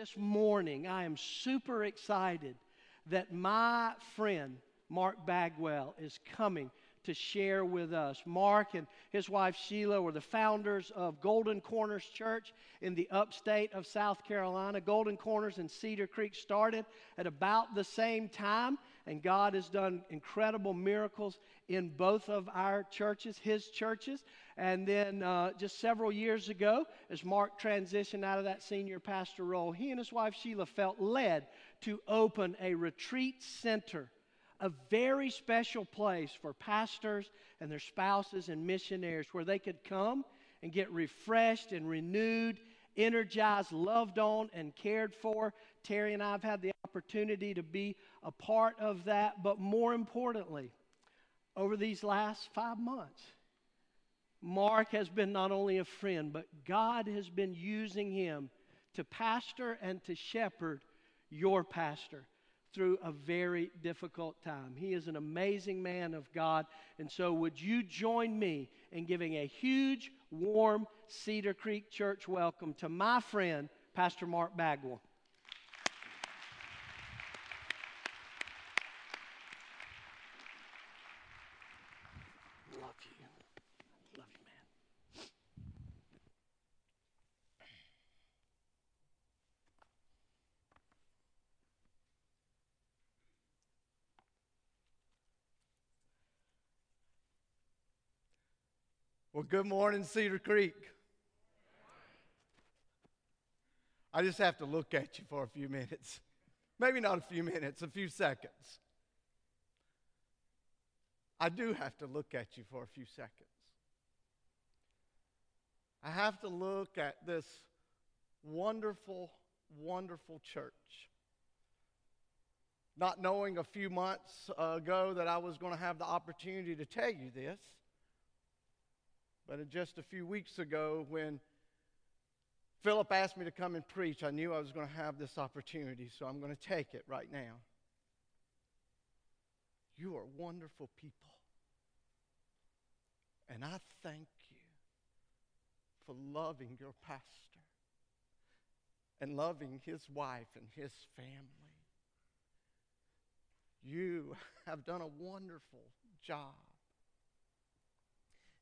This morning, I am super excited that my friend, Mark Bagwell, is coming to share with us. Mark and his wife Sheila were the founders of Golden Corners Church in the upstate of South Carolina. Golden Corners and Cedar Creek started at about the same time, and God has done incredible miracles in both of our churches, his churches. And then uh, just several years ago, as Mark transitioned out of that senior pastor role, he and his wife Sheila felt led to open a retreat center a very special place for pastors and their spouses and missionaries where they could come and get refreshed and renewed, energized, loved on, and cared for. Terry and I have had the opportunity to be a part of that, but more importantly, over these last five months, Mark has been not only a friend, but God has been using him to pastor and to shepherd your pastor through a very difficult time. He is an amazing man of God. And so, would you join me in giving a huge, warm Cedar Creek Church welcome to my friend, Pastor Mark Bagwell? Well, good morning, Cedar Creek. I just have to look at you for a few minutes. Maybe not a few minutes, a few seconds. I do have to look at you for a few seconds. I have to look at this wonderful, wonderful church. Not knowing a few months ago that I was going to have the opportunity to tell you this. But just a few weeks ago, when Philip asked me to come and preach, I knew I was going to have this opportunity, so I'm going to take it right now. You are wonderful people. And I thank you for loving your pastor and loving his wife and his family. You have done a wonderful job.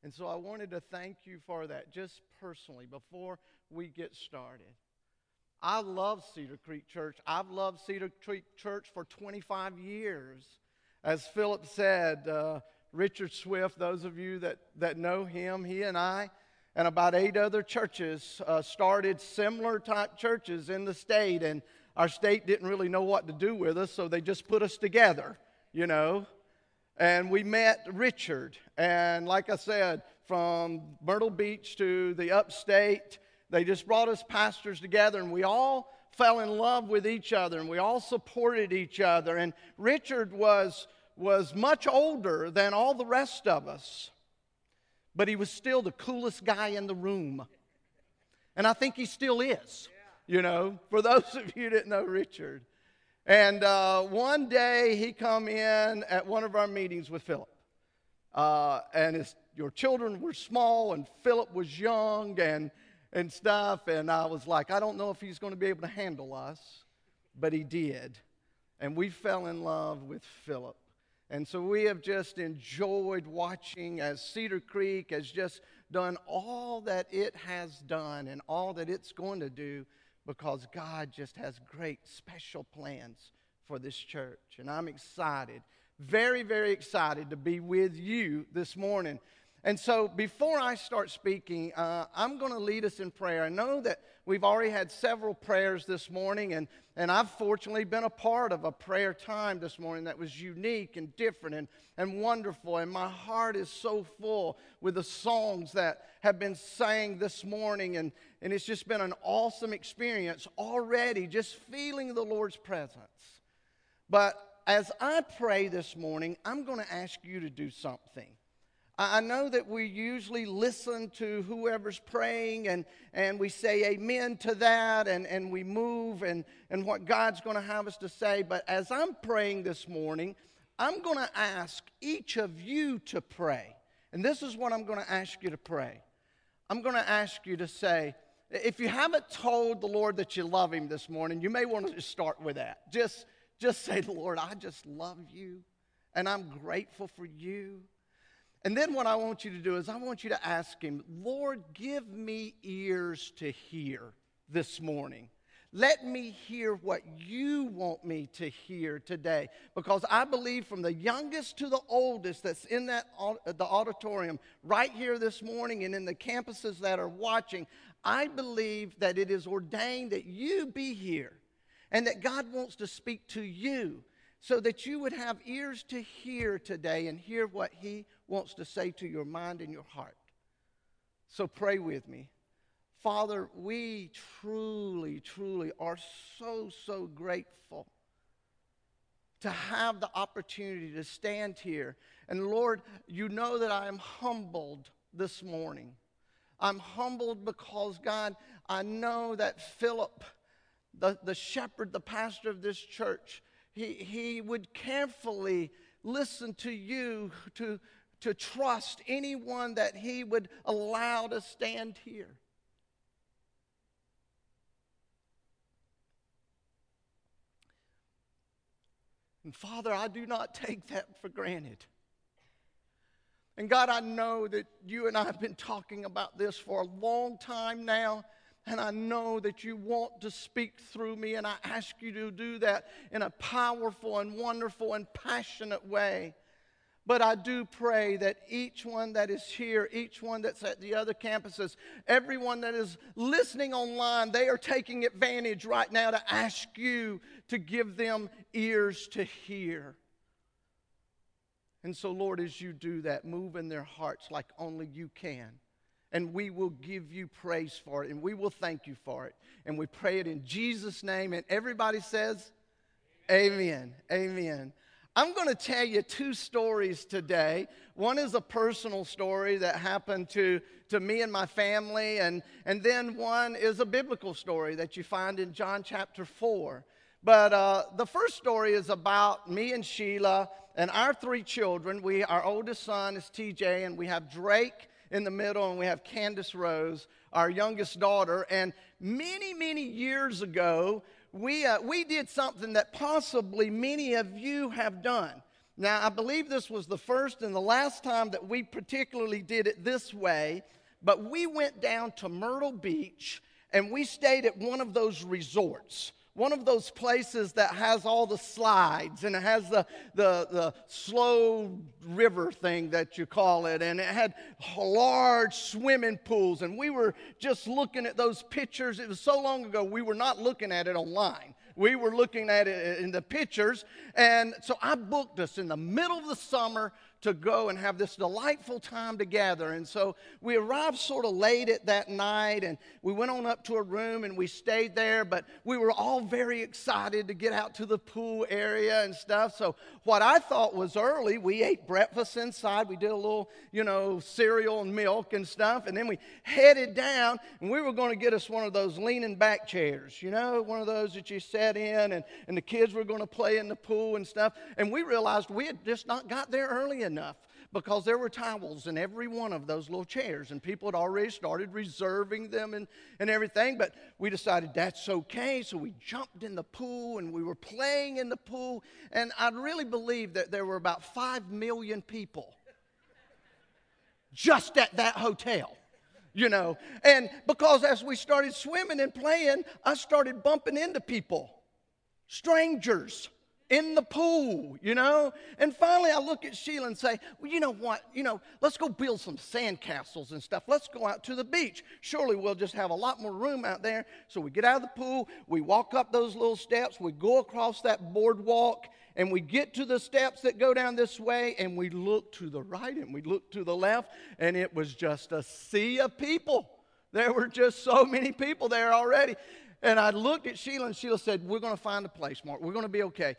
And so I wanted to thank you for that just personally before we get started. I love Cedar Creek Church. I've loved Cedar Creek Church for 25 years. As Philip said, uh, Richard Swift, those of you that, that know him, he and I and about eight other churches uh, started similar type churches in the state, and our state didn't really know what to do with us, so they just put us together, you know and we met Richard. And like I said, from Myrtle Beach to the upstate, they just brought us pastors together, and we all fell in love with each other, and we all supported each other. And Richard was, was much older than all the rest of us, but he was still the coolest guy in the room. And I think he still is, you know, for those of you that know Richard. And uh, one day he come in at one of our meetings with Philip. Uh, and his, your children were small and Philip was young and, and stuff. And I was like, I don't know if he's going to be able to handle us. But he did. And we fell in love with Philip. And so we have just enjoyed watching as Cedar Creek has just done all that it has done and all that it's going to do because God just has great special plans for this church. And I'm excited, very, very excited to be with you this morning. And so, before I start speaking, uh, I'm going to lead us in prayer. I know that we've already had several prayers this morning, and, and I've fortunately been a part of a prayer time this morning that was unique and different and, and wonderful. And my heart is so full with the songs that have been sang this morning, and, and it's just been an awesome experience already, just feeling the Lord's presence. But as I pray this morning, I'm going to ask you to do something. I know that we usually listen to whoever's praying and, and we say amen to that and, and we move and, and what God's going to have us to say. But as I'm praying this morning, I'm going to ask each of you to pray. And this is what I'm going to ask you to pray. I'm going to ask you to say, If you haven't told the Lord that you love Him this morning, you may want to just start with that. Just, just say, Lord, I just love you and I'm grateful for you. And then what I want you to do is I want you to ask Him, Lord, give me ears to hear this morning. Let me hear what you want me to hear today. Because I believe from the youngest to the oldest that's in that, the auditorium right here this morning and in the campuses that are watching, I believe that it is ordained that you be here and that God wants to speak to you so that you would have ears to hear today and hear what He wants to say to your mind and your heart. So pray with me. Father, we truly, truly are so, so grateful to have the opportunity to stand here. And Lord, you know that I am humbled this morning. I'm humbled because, God, I know that Philip, the, the shepherd, the pastor of this church, he, he would carefully listen to you to, to trust anyone that he would allow to stand here. And Father, I do not take that for granted. And God, I know that you and I have been talking about this for a long time now. And I know that you want to speak through me, and I ask you to do that in a powerful and wonderful and passionate way. But I do pray that each one that is here, each one that's at the other campuses, everyone that is listening online, they are taking advantage right now to ask you to give them ears to hear. And so, Lord, as you do that, move in their hearts like only you can. And we will give you praise for it, and we will thank you for it. And we pray it in Jesus' name. And everybody says, Amen. Amen. Amen. I'm going to tell you two stories today. One is a personal story that happened to, to me and my family, and, and then one is a biblical story that you find in John chapter 4. But uh, the first story is about me and Sheila and our three children. We, our oldest son is TJ, and we have Drake in the middle, and we have Candace Rose, our youngest daughter. And many, many years ago, we, uh, we did something that possibly many of you have done. Now, I believe this was the first and the last time that we particularly did it this way, but we went down to Myrtle Beach and we stayed at one of those resorts one of those places that has all the slides and it has the, the, the slow river thing that you call it, and it had large swimming pools. And we were just looking at those pictures. It was so long ago, we were not looking at it online. We were looking at it in the pictures. And so I booked us in the middle of the summer to go and have this delightful time together. And so we arrived sort of late at that night and we went on up to a room and we stayed there, but we were all very excited to get out to the pool area and stuff. So what I thought was early, we ate breakfast inside. We did a little, you know, cereal and milk and stuff. And then we headed down and we were going to get us one of those leaning back chairs, you know, one of those that you sat in and, and the kids were going to play in the pool and stuff. And we realized we had just not got there early enough because there were towels in every one of those little chairs, and people had already started reserving them and, and everything. But we decided that's okay, so we jumped in the pool and we were playing in the pool. And I really believe that there were about five million people just at that hotel you know. And because as we started swimming and playing, I started bumping into people, strangers in the pool, you know? And finally, I look at Sheila and say, Well, you know what? You know, let's go build some sandcastles and stuff. Let's go out to the beach. Surely we'll just have a lot more room out there. So we get out of the pool, we walk up those little steps, we go across that boardwalk, and we get to the steps that go down this way, and we look to the right and we look to the left, and it was just a sea of people. There were just so many people there already. And I looked at Sheila, and Sheila said, We're going to find a place, Mark. We're going to be okay.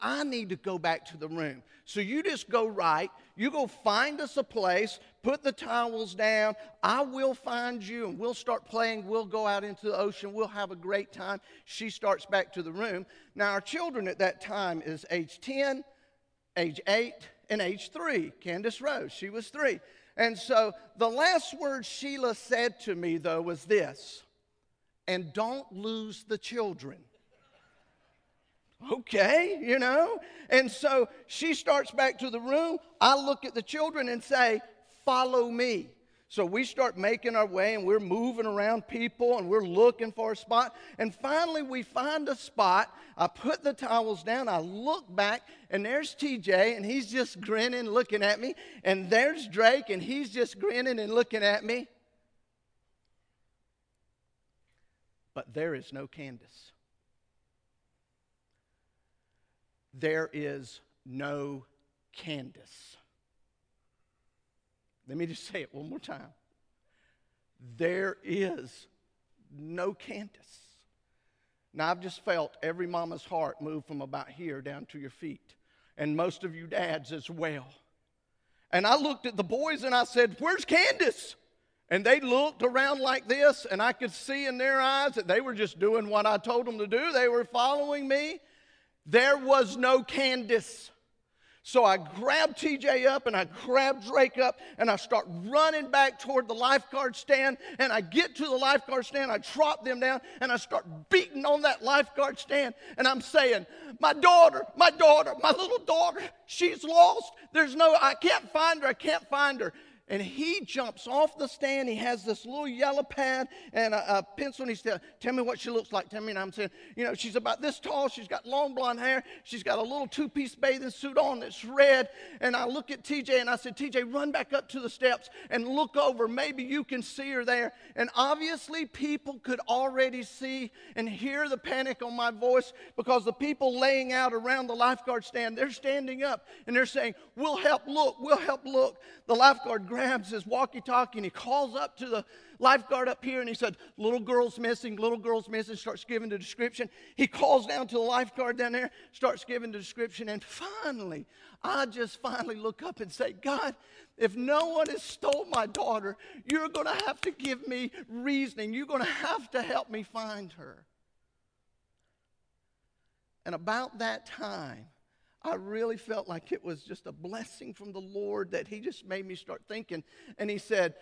I need to go back to the room. So you just go right. You go find us a place, put the towels down. I will find you, and we'll start playing. We'll go out into the ocean. We'll have a great time. She starts back to the room. Now, our children at that time is age 10, age 8, and age 3. Candace Rose, she was 3. And so the last word Sheila said to me, though, was this and don't lose the children. Okay, you know? And so she starts back to the room. I look at the children and say, Follow me. So we start making our way and we're moving around people and we're looking for a spot. And finally, we find a spot. I put the towels down. I look back and there's TJ and he's just grinning, looking at me. And there's Drake and he's just grinning and looking at me. But there is no Candace. There is no Candace. Let me just say it one more time. There is no Candace. Now, I've just felt every mama's heart move from about here down to your feet, and most of you dads as well. And I looked at the boys and I said, Where's Candace? And they looked around like this, and I could see in their eyes that they were just doing what I told them to do. They were following me. There was no Candace. So I grabbed TJ up and I grabbed Drake up and I start running back toward the lifeguard stand. And I get to the lifeguard stand, I drop them down, and I start beating on that lifeguard stand. And I'm saying, My daughter, my daughter, my little daughter, she's lost. There's no, I can't find her, I can't find her and he jumps off the stand. He has this little yellow pad and a, a pencil, and he said, Tell me what she looks like. Tell me. And I'm saying, You know, she's about this tall. She's got long blonde hair. She's got a little two piece bathing suit on that's red. And I look at TJ and I said, TJ, run back up to the steps and look over. Maybe you can see her there. And obviously, people could already see and hear the panic on my voice because the people laying out around the lifeguard stand, they're standing up and they're saying, We'll help look. We'll help look. The lifeguard grabs his walkie talkie and he calls up to the lifeguard up here and he said, Little girl's missing, little girl's missing, starts giving the description. He calls down to the lifeguard down there, starts giving the description. And finally, I just finally look up and say, God, if no one has stole my daughter, you're going to have to give me reasoning. You're going to have to help me find her. And about that time, I really felt like it was just a blessing from the Lord that He just made me start thinking. And He said,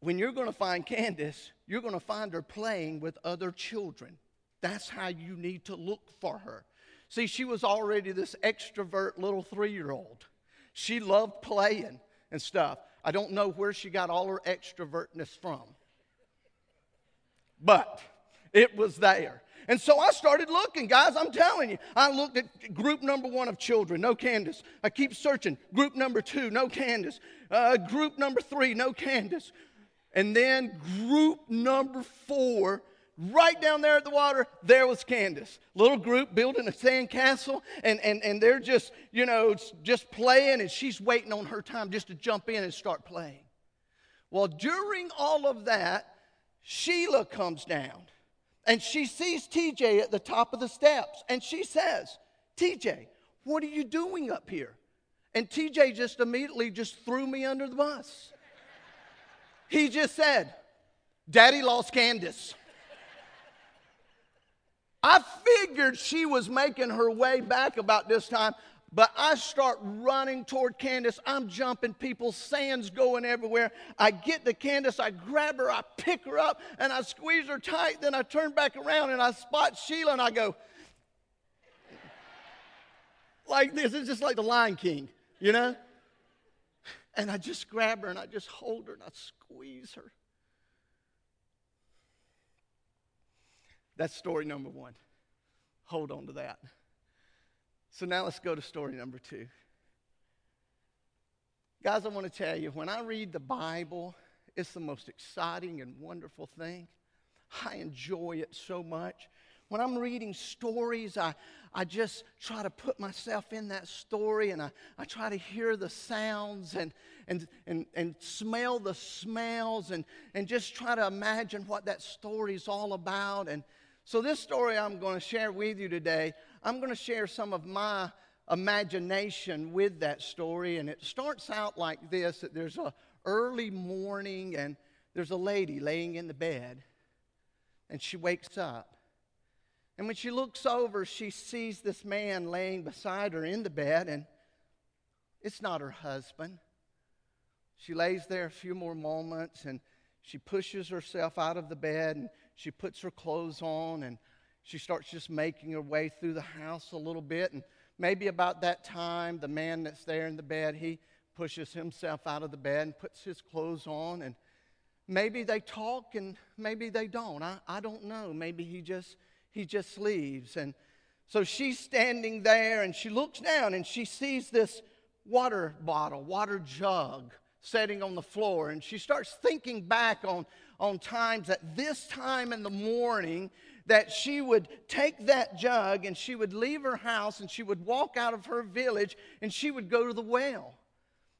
When you're going to find Candace, you're going to find her playing with other children. That's how you need to look for her. See, she was already this extrovert little three year old. She loved playing and stuff. I don't know where she got all her extrovertness from, but it was there. And so I started looking, guys. I'm telling you. I looked at group number one of children, no Candace. I keep searching. Group number two, no Candace. Uh, group number three, no Candace. And then group number four, right down there at the water, there was Candace. Little group building a sand castle, and, and, and they're just, you know, just playing, and she's waiting on her time just to jump in and start playing. Well, during all of that, Sheila comes down and she sees TJ at the top of the steps and she says, TJ, what are you doing up here? And TJ just immediately just threw me under the bus. He just said, Daddy lost Candace. I figured she was making her way back about this time. But I start running toward Candace. I'm jumping people, sand's going everywhere. I get to Candace, I grab her, I pick her up, and I squeeze her tight. Then I turn back around and I spot Sheila and I go, like this. It's just like the Lion King, you know? And I just grab her and I just hold her and I squeeze her. That's story number one. Hold on to that. So now let's go to story number two. Guys, I want to tell you, when I read the Bible, it's the most exciting and wonderful thing. I enjoy it so much. When I'm reading stories, I, I just try to put myself in that story and I, I try to hear the sounds and, and, and, and smell the smells and, and just try to imagine what that story is all about. And so, this story I'm going to share with you today, I'm going to share some of my imagination with that story. And it starts out like this that there's a early morning and there's a lady laying in the bed and she wakes up. And when she looks over, she sees this man laying beside her in the bed, and it's not her husband. She lays there a few more moments and she pushes herself out of the bed and she puts her clothes on and she starts just making her way through the house a little bit. And maybe about that time, the man that's there in the bed, he pushes himself out of the bed and puts his clothes on. And maybe they talk and maybe they don't. I, I don't know. Maybe he just he just leaves. And so she's standing there and she looks down and she sees this water bottle, water jug sitting on the floor. And she starts thinking back on, on times at this time in the morning that she would take that jug and she would leave her house and she would walk out of her village and she would go to the well.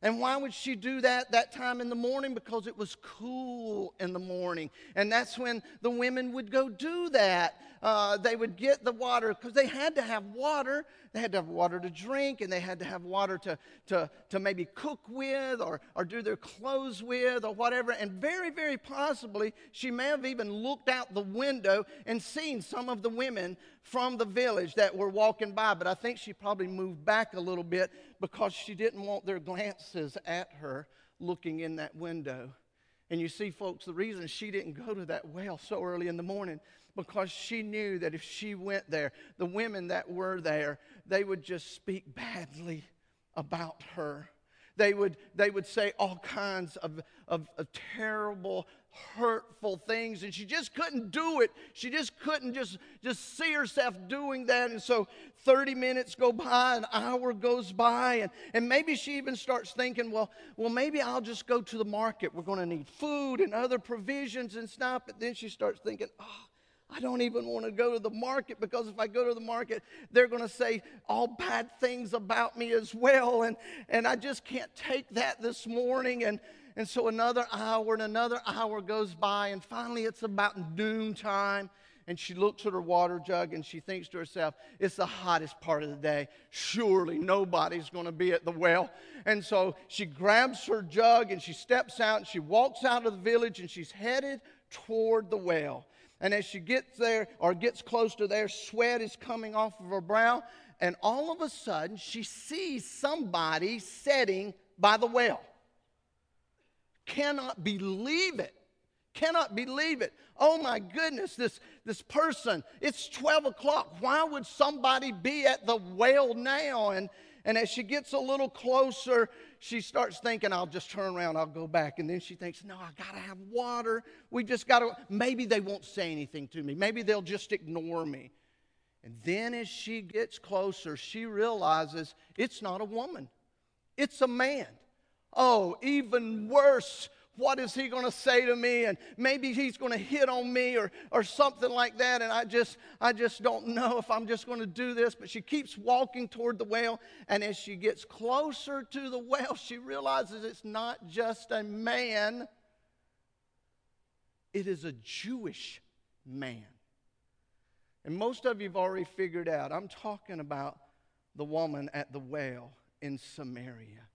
And why would she do that that time in the morning? Because it was cool in the morning. And that's when the women would go do that. Uh, they would get the water because they had to have water. They had to have water to drink and they had to have water to, to, to maybe cook with or, or do their clothes with or whatever. And very, very possibly, she may have even looked out the window and seen some of the women from the village that were walking by. But I think she probably moved back a little bit because she didn't want their glances at her looking in that window. And you see, folks, the reason she didn't go to that well so early in the morning because she knew that if she went there, the women that were there, they would just speak badly about her. They would, they would say all kinds of, of, of terrible, hurtful things, and she just couldn't do it. She just couldn't just, just see herself doing that. And so 30 minutes go by, an hour goes by, and, and maybe she even starts thinking, well, well, maybe I'll just go to the market. We're going to need food and other provisions and stuff. But then she starts thinking, oh, I don't even want to go to the market because if I go to the market, they're going to say all bad things about me as well. And, and I just can't take that this morning. And, and so another hour and another hour goes by. And finally, it's about noon time. And she looks at her water jug and she thinks to herself, it's the hottest part of the day. Surely nobody's going to be at the well. And so she grabs her jug and she steps out and she walks out of the village and she's headed toward the well. And as she gets there or gets close to there, sweat is coming off of her brow. And all of a sudden, she sees somebody sitting by the well. Cannot believe it. Cannot believe it. Oh my goodness, this, this person, it's 12 o'clock. Why would somebody be at the well now? And, and as she gets a little closer, she starts thinking, I'll just turn around, I'll go back. And then she thinks, no, I got to have water. We just got to, maybe they won't say anything to me. Maybe they'll just ignore me. And then as she gets closer, she realizes it's not a woman, it's a man. Oh, even worse what is he going to say to me? And maybe he's going to hit on me or, or something like that. And i just i just don't know if i'm just going to do this. But she keeps walking toward the well. And as she gets closer to the well she realizes it's not just a man. It is a jewish man. And most of you have already figured out i'm talking about the woman at the well in samaria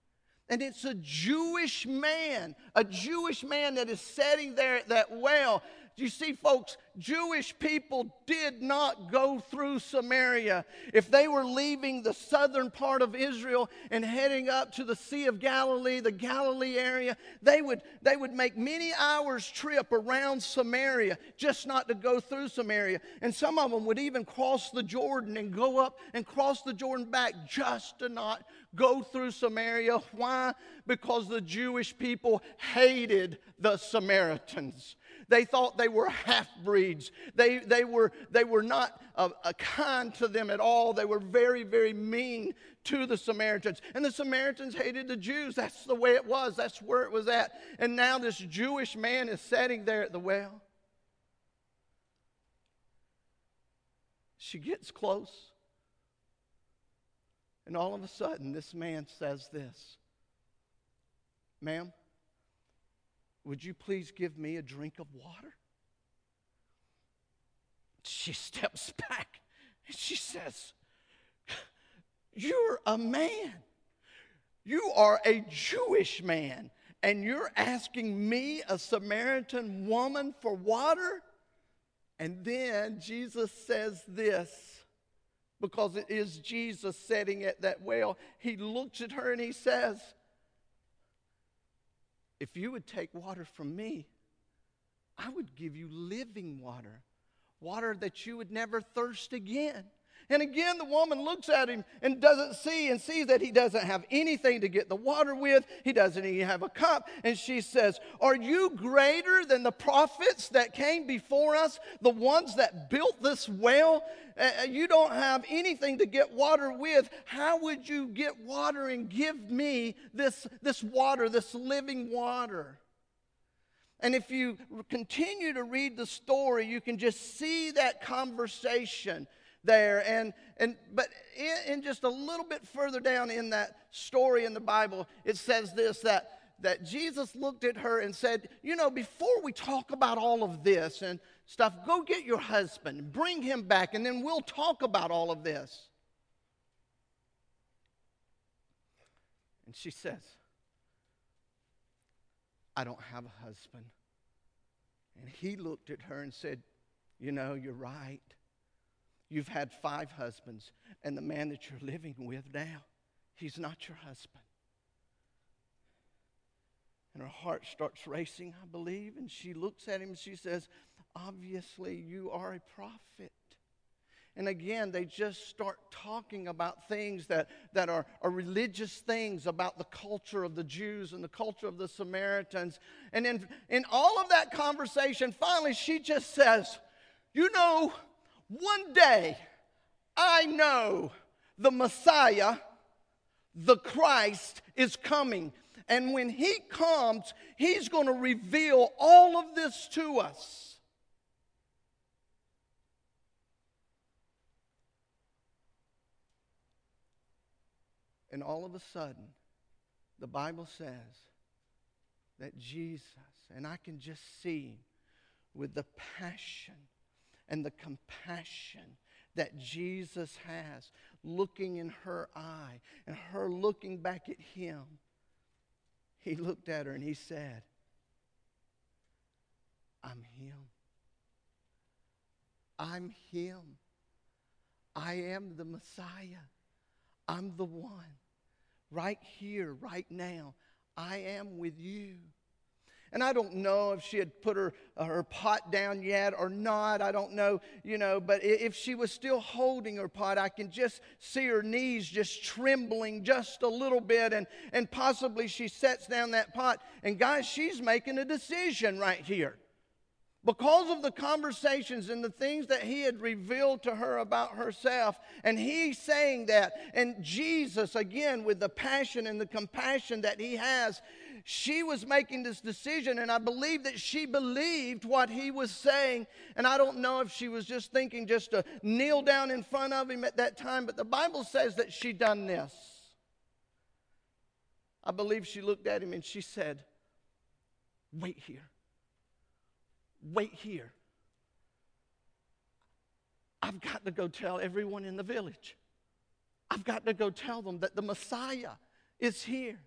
and it's a Jewish man, a Jewish man that is sitting there at that well. You see, folks, Jewish people did not go through Samaria. If they were leaving the southern part of Israel and heading up to the Sea of Galilee, the Galilee area, they would, they would make many hours' trip around Samaria just not to go through Samaria. And some of them would even cross the Jordan and go up and cross the Jordan back just to not go through Samaria. Why? Because the Jewish people hated the Samaritans. They thought they were half breeds. They, they, were, they were not uh, uh, kind to them at all. They were very, very mean to the Samaritans. And the Samaritans hated the Jews. That's the way it was, that's where it was at. And now this Jewish man is sitting there at the well. She gets close. And all of a sudden, this man says this Ma'am, would you please give me a drink of water? She steps back and she says, You're a man. You are a Jewish man, and you're asking me, a Samaritan woman, for water? And then Jesus says this because it is Jesus sitting at that well. He looks at her and he says, If you would take water from me, I would give you living water, water that you would never thirst again. And again, the woman looks at him and doesn't see and sees that he doesn't have anything to get the water with. He doesn't even have a cup. And she says, Are you greater than the prophets that came before us, the ones that built this well? Uh, you don't have anything to get water with. How would you get water and give me this, this water, this living water? And if you continue to read the story, you can just see that conversation there. And, and, but in, in just a little bit further down in that story in the Bible, it says this that, that Jesus looked at her and said, You know, before we talk about all of this and stuff, go get your husband, bring him back, and then we'll talk about all of this. And she says, I don't have a husband. And he looked at her and said, You know, you're right. You've had five husbands, and the man that you're living with now, he's not your husband. And her heart starts racing, I believe, and she looks at him and she says, Obviously, you are a prophet. And again, they just start talking about things that, that are, are religious things about the culture of the Jews and the culture of the Samaritans. And in, in all of that conversation, finally, she just says, You know, one day, I know the Messiah, the Christ, is coming. And when he comes, he's going to reveal all of this to us. And all of a sudden, the Bible says that Jesus, and I can just see with the passion and the compassion that Jesus has looking in her eye and her looking back at him, he looked at her and he said, I'm him. I'm him. I am the Messiah. I'm the one. Right here, right now, I am with you. And I don't know if she had put her, uh, her pot down yet or not. I don't know, you know, but if she was still holding her pot, I can just see her knees just trembling just a little bit. And, and possibly she sets down that pot. And guys, she's making a decision right here. Because of the conversations and the things that he had revealed to her about herself, and he saying that, and Jesus, again, with the passion and the compassion that he has, she was making this decision, and I believe that she believed what he was saying. And I don't know if she was just thinking just to kneel down in front of him at that time, but the Bible says that she done this. I believe she looked at him and she said, Wait here. Wait here. I've got to go tell everyone in the village. I've got to go tell them that the Messiah is here.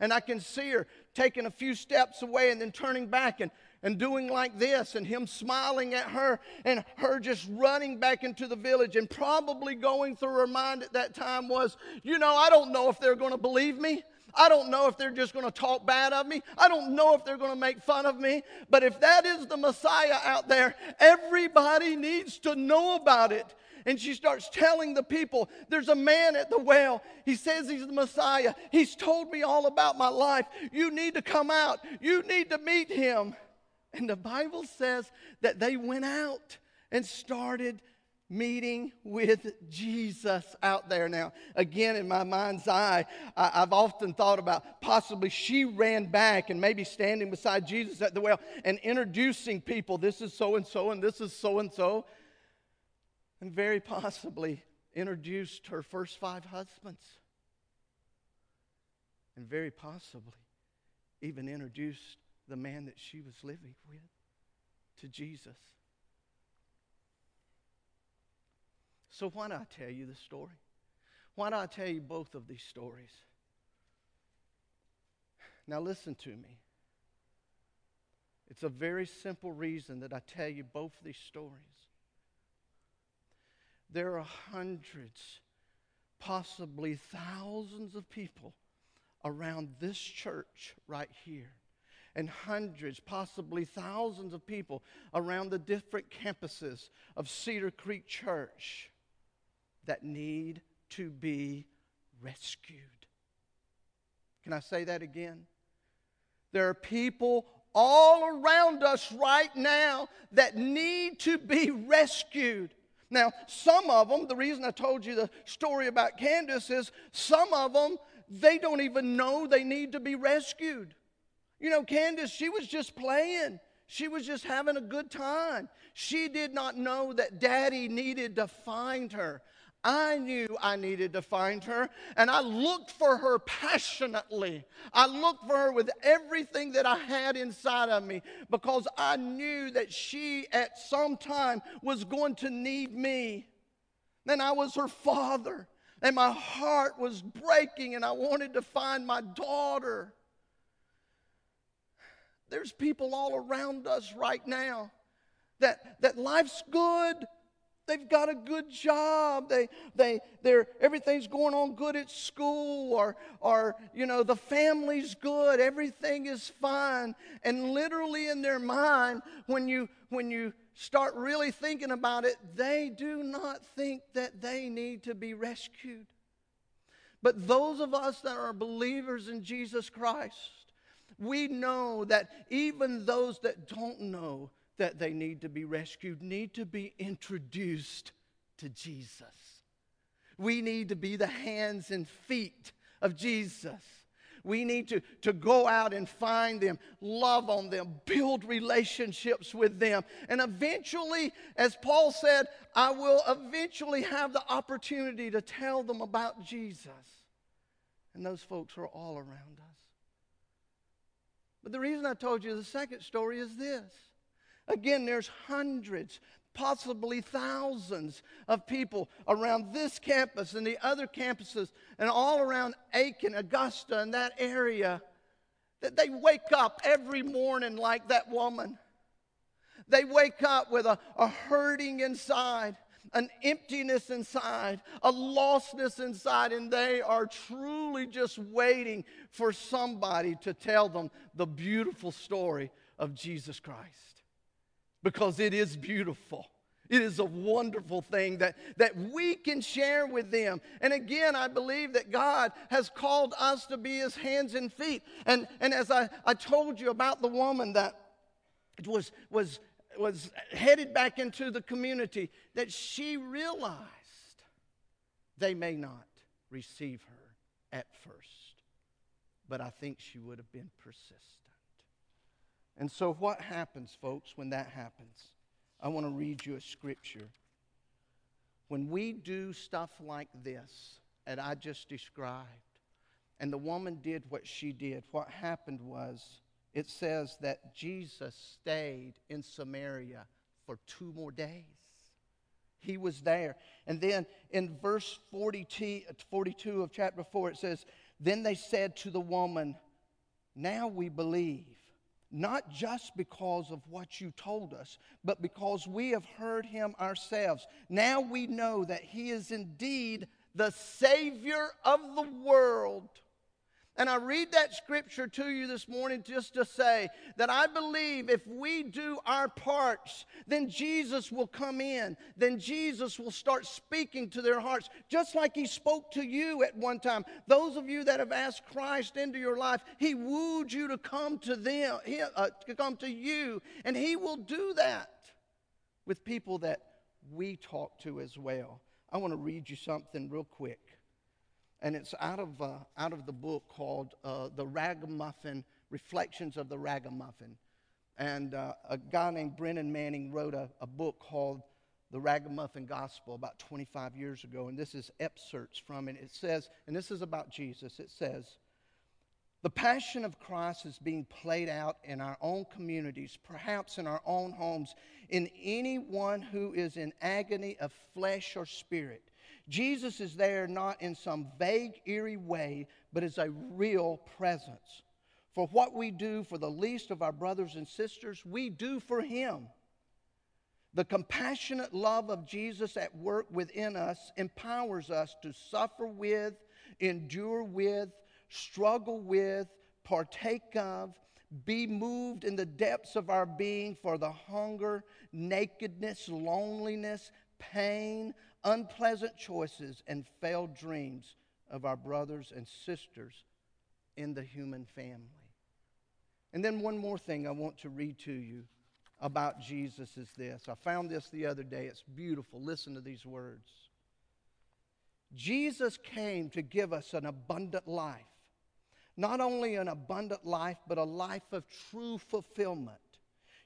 And I can see her taking a few steps away and then turning back and, and doing like this, and him smiling at her, and her just running back into the village. And probably going through her mind at that time was, you know, I don't know if they're going to believe me. I don't know if they're just going to talk bad of me. I don't know if they're going to make fun of me. But if that is the Messiah out there, everybody needs to know about it and she starts telling the people, There's a man at the well. He says he's the Messiah. He's told me all about my life. You need to come out, you need to meet him. And the Bible says that they went out and started meeting with Jesus out there. Now, again, in my mind's eye, I, have often thought about possibly she ran back and maybe standing beside Jesus at the well and introducing people. This is so and so, and this is so and so and very possibly introduced her first five husbands. And very possibly even introduced the man that she was living with to Jesus. So, why I tell you the story? Why I tell you both of these stories? Now, listen to me. It's a very simple reason that I tell you both these stories. There are hundreds, possibly thousands of people around this church right here. and hundreds, possibly thousands of people around the different campuses of Cedar Creek Church that need to be rescued. Can I say that again? There are people all around us right now that need to be rescued. Now, some of them, the reason I told you the story about Candace is some of them, they don't even know they need to be rescued. You know, Candace, she was just playing. She was just having a good time. She did not know that daddy needed to find her. I knew I needed to find her, and I looked for her passionately. I looked for her with everything that I had inside of me because I knew that she at some time was going to need me. And I was her father, and my heart was breaking, and I wanted to find my daughter. There's people all around us right now that, that life's good They've got a good job. They, they, they're, everything's going on good at school, or, or, you know, the family's good. Everything is fine. And literally in their mind, when you, when you start really thinking about it, they do not think that they need to be rescued. But those of us that are believers in Jesus Christ, we know that even those that don't know that they need to be rescued need to be introduced to Jesus. We need to be the hands and feet of Jesus. We need to, to go out and find them, love on them, build relationships with them. And eventually, as Paul said, I will eventually have the opportunity to tell them about Jesus. And those folks are all around us. But the reason I told you the second story is this Again, there's hundreds, possibly thousands of people around this campus and the other campuses and all around Aiken, Augusta, and that area that they wake up every morning like that woman. They wake up with a, a hurting inside, an emptiness inside, a lostness inside, and they are truly just waiting for somebody to tell them the beautiful story of Jesus Christ because it is beautiful. It is a wonderful thing that, that we can share with them. And again, I believe that God has called us to be his hands and feet. And, and as I, I told you about the woman that was, was, was headed back into the community, that she realized they may not receive her at first. But I think she would have been persistent. And so, what happens, folks, when that happens? I want to read you a scripture. When we do stuff like this that I just described, and the woman did what she did, what happened was it says that Jesus stayed in Samaria for two more days. He was there. And then in verse 42, 42 of chapter 4, it says, Then they said to the woman, Now we believe not just because of what you told us, but because we have heard him ourselves. Now we know that he is indeed the Savior of the world. And I read that scripture to you this morning just to say that I believe if we do our parts, then Jesus will come in. Then Jesus will start speaking to their hearts, just like He spoke to you at one time. Those of you that have asked Christ into your life, He wooed you to come to them, uh, to come to you, and He will do that with people that we talk to as well. I want to read you something real quick and it's out of, uh, out of the book called uh, The Ragamuffin Reflections of the Ragamuffin. And uh, a guy named Brennan Manning wrote a, a book called The Ragamuffin Gospel about 25 years ago. And this is excerpts from it. It says, and this is about Jesus, it says, the passion of Christ is being played out in our own communities, perhaps in our own homes, in anyone who is in agony of flesh or spirit. Jesus is there not in some vague, eerie way, but as a real presence. For what we do for the least of our brothers and sisters, we do for Him. The compassionate love of Jesus at work within us empowers us to suffer with, endure with, struggle with, partake of, be moved in the depths of our being for the hunger, nakedness, loneliness, pain, unpleasant choices, and failed dreams of our brothers and sisters in the human family. And then, one more thing I want to read to you about Jesus is this. I found this the other day. It's beautiful. Listen to these words Jesus came to give us an abundant life. Not only an abundant life, but a life of true fulfillment.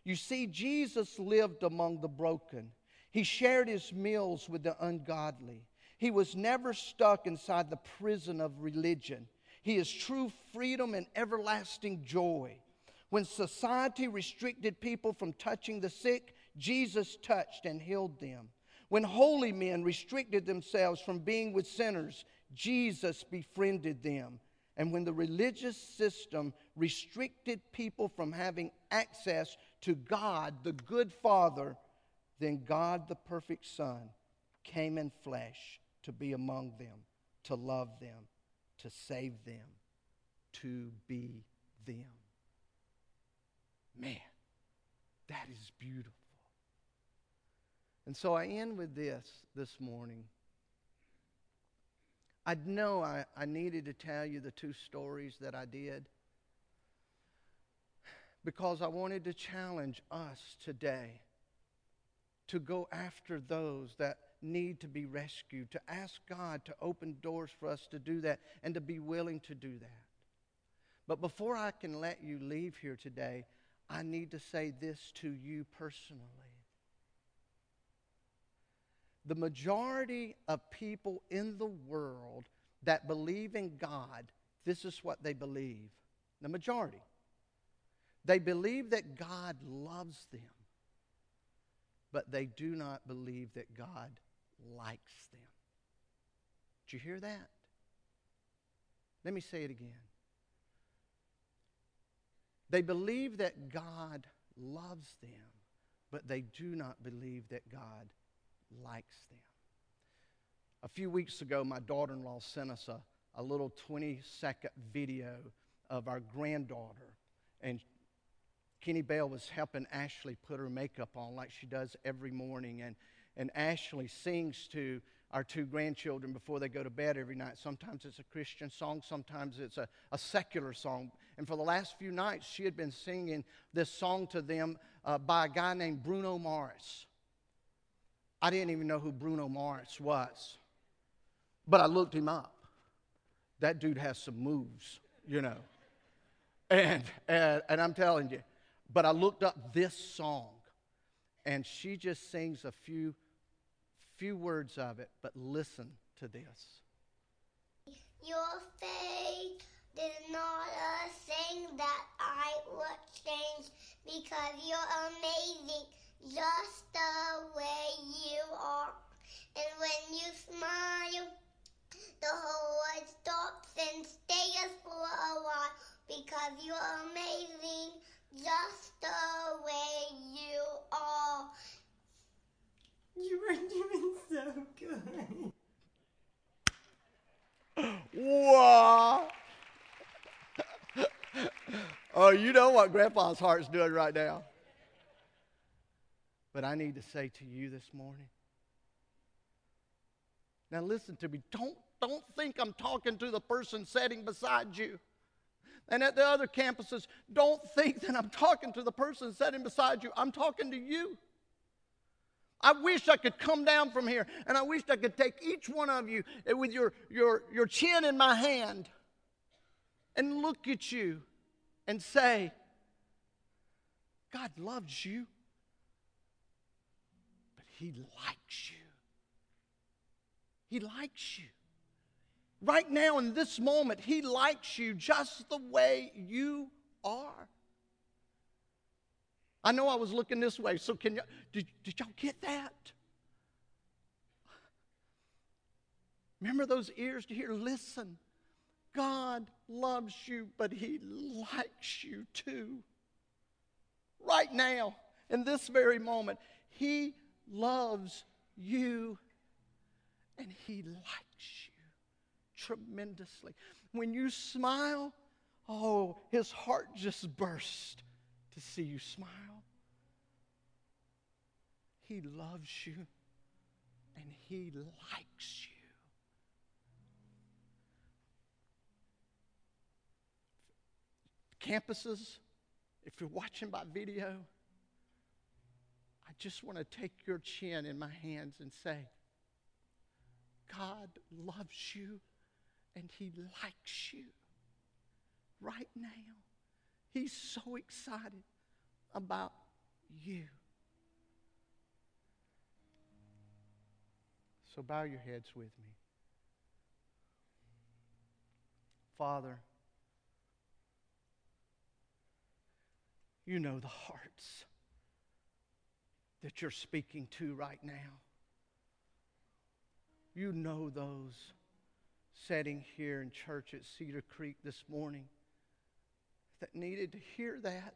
You see, Jesus lived among the broken. He shared his meals with the ungodly. He was never stuck inside the prison of religion. He is true freedom and everlasting joy. When society restricted people from touching the sick, Jesus touched and healed them. When holy men restricted themselves from being with sinners, Jesus befriended them. And when the religious system restricted people from having access to God, the good Father, then God, the perfect Son, came in flesh to be among them, to love them, to save them, to be them. Man, that is beautiful. And so I end with this this morning. I know I, I needed to tell you the two stories that I did because I wanted to challenge us today to go after those that need to be rescued, to ask God to open doors for us to do that, and to be willing to do that. But before I can let you leave here today, I need to say this to you personally. The majority of people in the world that believe in God, this is what they believe. The majority. They believe that God loves them, but they do not believe that God likes them. Did you hear that? Let me say it again. They believe that God loves them, but they do not believe that God likes them. A few weeks ago, my daughter in law sent us a, a little 20 second video of our granddaughter. And Kenny Bell was helping Ashley put her makeup on like she does every morning. And, and Ashley sings to our two grandchildren before they go to bed every night. Sometimes it's a Christian song, sometimes it's a, a secular song. And for the last few nights, she had been singing this song to them uh, by a guy named Bruno Mars. I didn't even know who Bruno Mars was, but I looked him up. That dude has some moves, you know. And, and, and I'm telling you, but I looked up this song, and she just sings a few, few words of it, but listen to this. Your faith is not a thing that I would change because you're amazing just the way you are. And when you smile, the whole world stops and stays for a while because you're amazing just the way you are. You are doing so good. Wow. oh, you know what Grandpa's heart's doing right now. But I need to say to you this morning. Now listen to me. Don't, don't think I'm talking to the person sitting beside you. And at the other campuses, don't think that I'm talking to the person sitting beside you. I'm talking to you. I wish I could come down from here and I wish I could take each one of you with your, your, your chin in my hand and look at you and say, God loves you. But He likes you. He likes you. Right now, in this moment, He likes you just the way you are. I know I was looking this way, so can you, did, did y'all get that? Remember those ears to hear? Listen, God loves you, but He likes you too. Right now, in this very moment, He loves you and He likes you tremendously. When you smile, oh, his heart just burst to see you smile. He loves you and he likes you. Campuses, if you're watching by video, I just want to take your chin in my hands and say, God loves you and He likes you right now. He's so excited about you. So bow your heads with me. Father, you know the hearts that you're speaking to right now. You know those sitting here in church at Cedar Creek this morning that needed to hear that.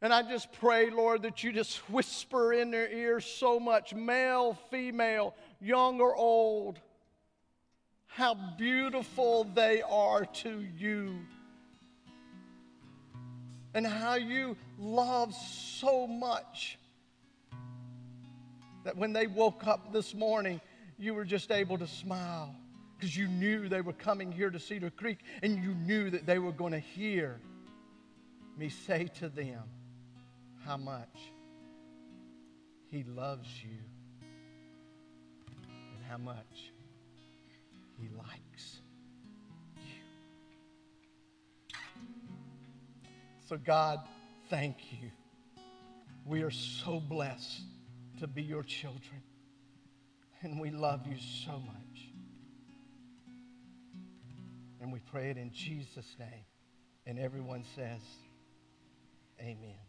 And I just pray, Lord, that you just whisper in their ears so much, male, female, young or old, how beautiful they are to you. And how you love so much that when they woke up this morning, you were just able to smile because you knew they were coming here to Cedar Creek and you knew that they were going to hear me say to them how much He loves you and how much He likes you. So, God, thank you. We are so blessed to be your children, and we love you so much. And we pray it in Jesus' name. And everyone says, Amen.